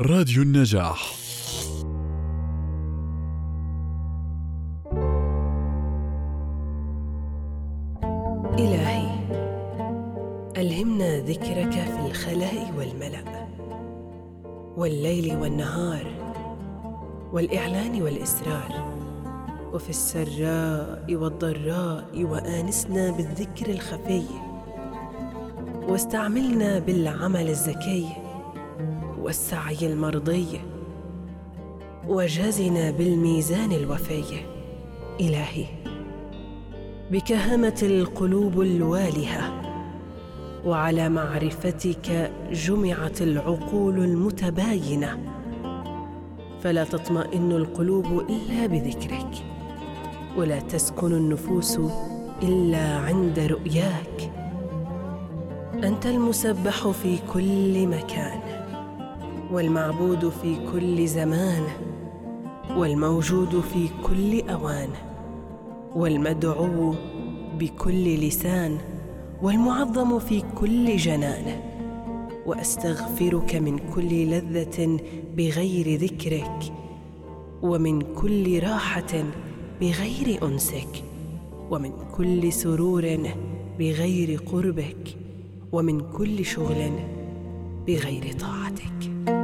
راديو النجاح. إلهي ألهمنا ذكرك في الخلاء والملأ والليل والنهار والإعلان والإسرار وفي السراء والضراء وآنسنا بالذكر الخفي واستعملنا بالعمل الزكي. والسعي المرضي. وجازنا بالميزان الوفي. إلهي بك همت القلوب الوالهة وعلى معرفتك جمعت العقول المتباينة. فلا تطمئن القلوب إلا بذكرك ولا تسكن النفوس إلا عند رؤياك. أنت المسبح في كل مكان. والمعبود في كل زمان والموجود في كل أوان والمدعو بكل لسان والمعظم في كل جنان. وأستغفرك من كل لذة بغير ذكرك ومن كل راحة بغير أنسك ومن كل سرور بغير قربك ومن كل شغل بغير طاعتك.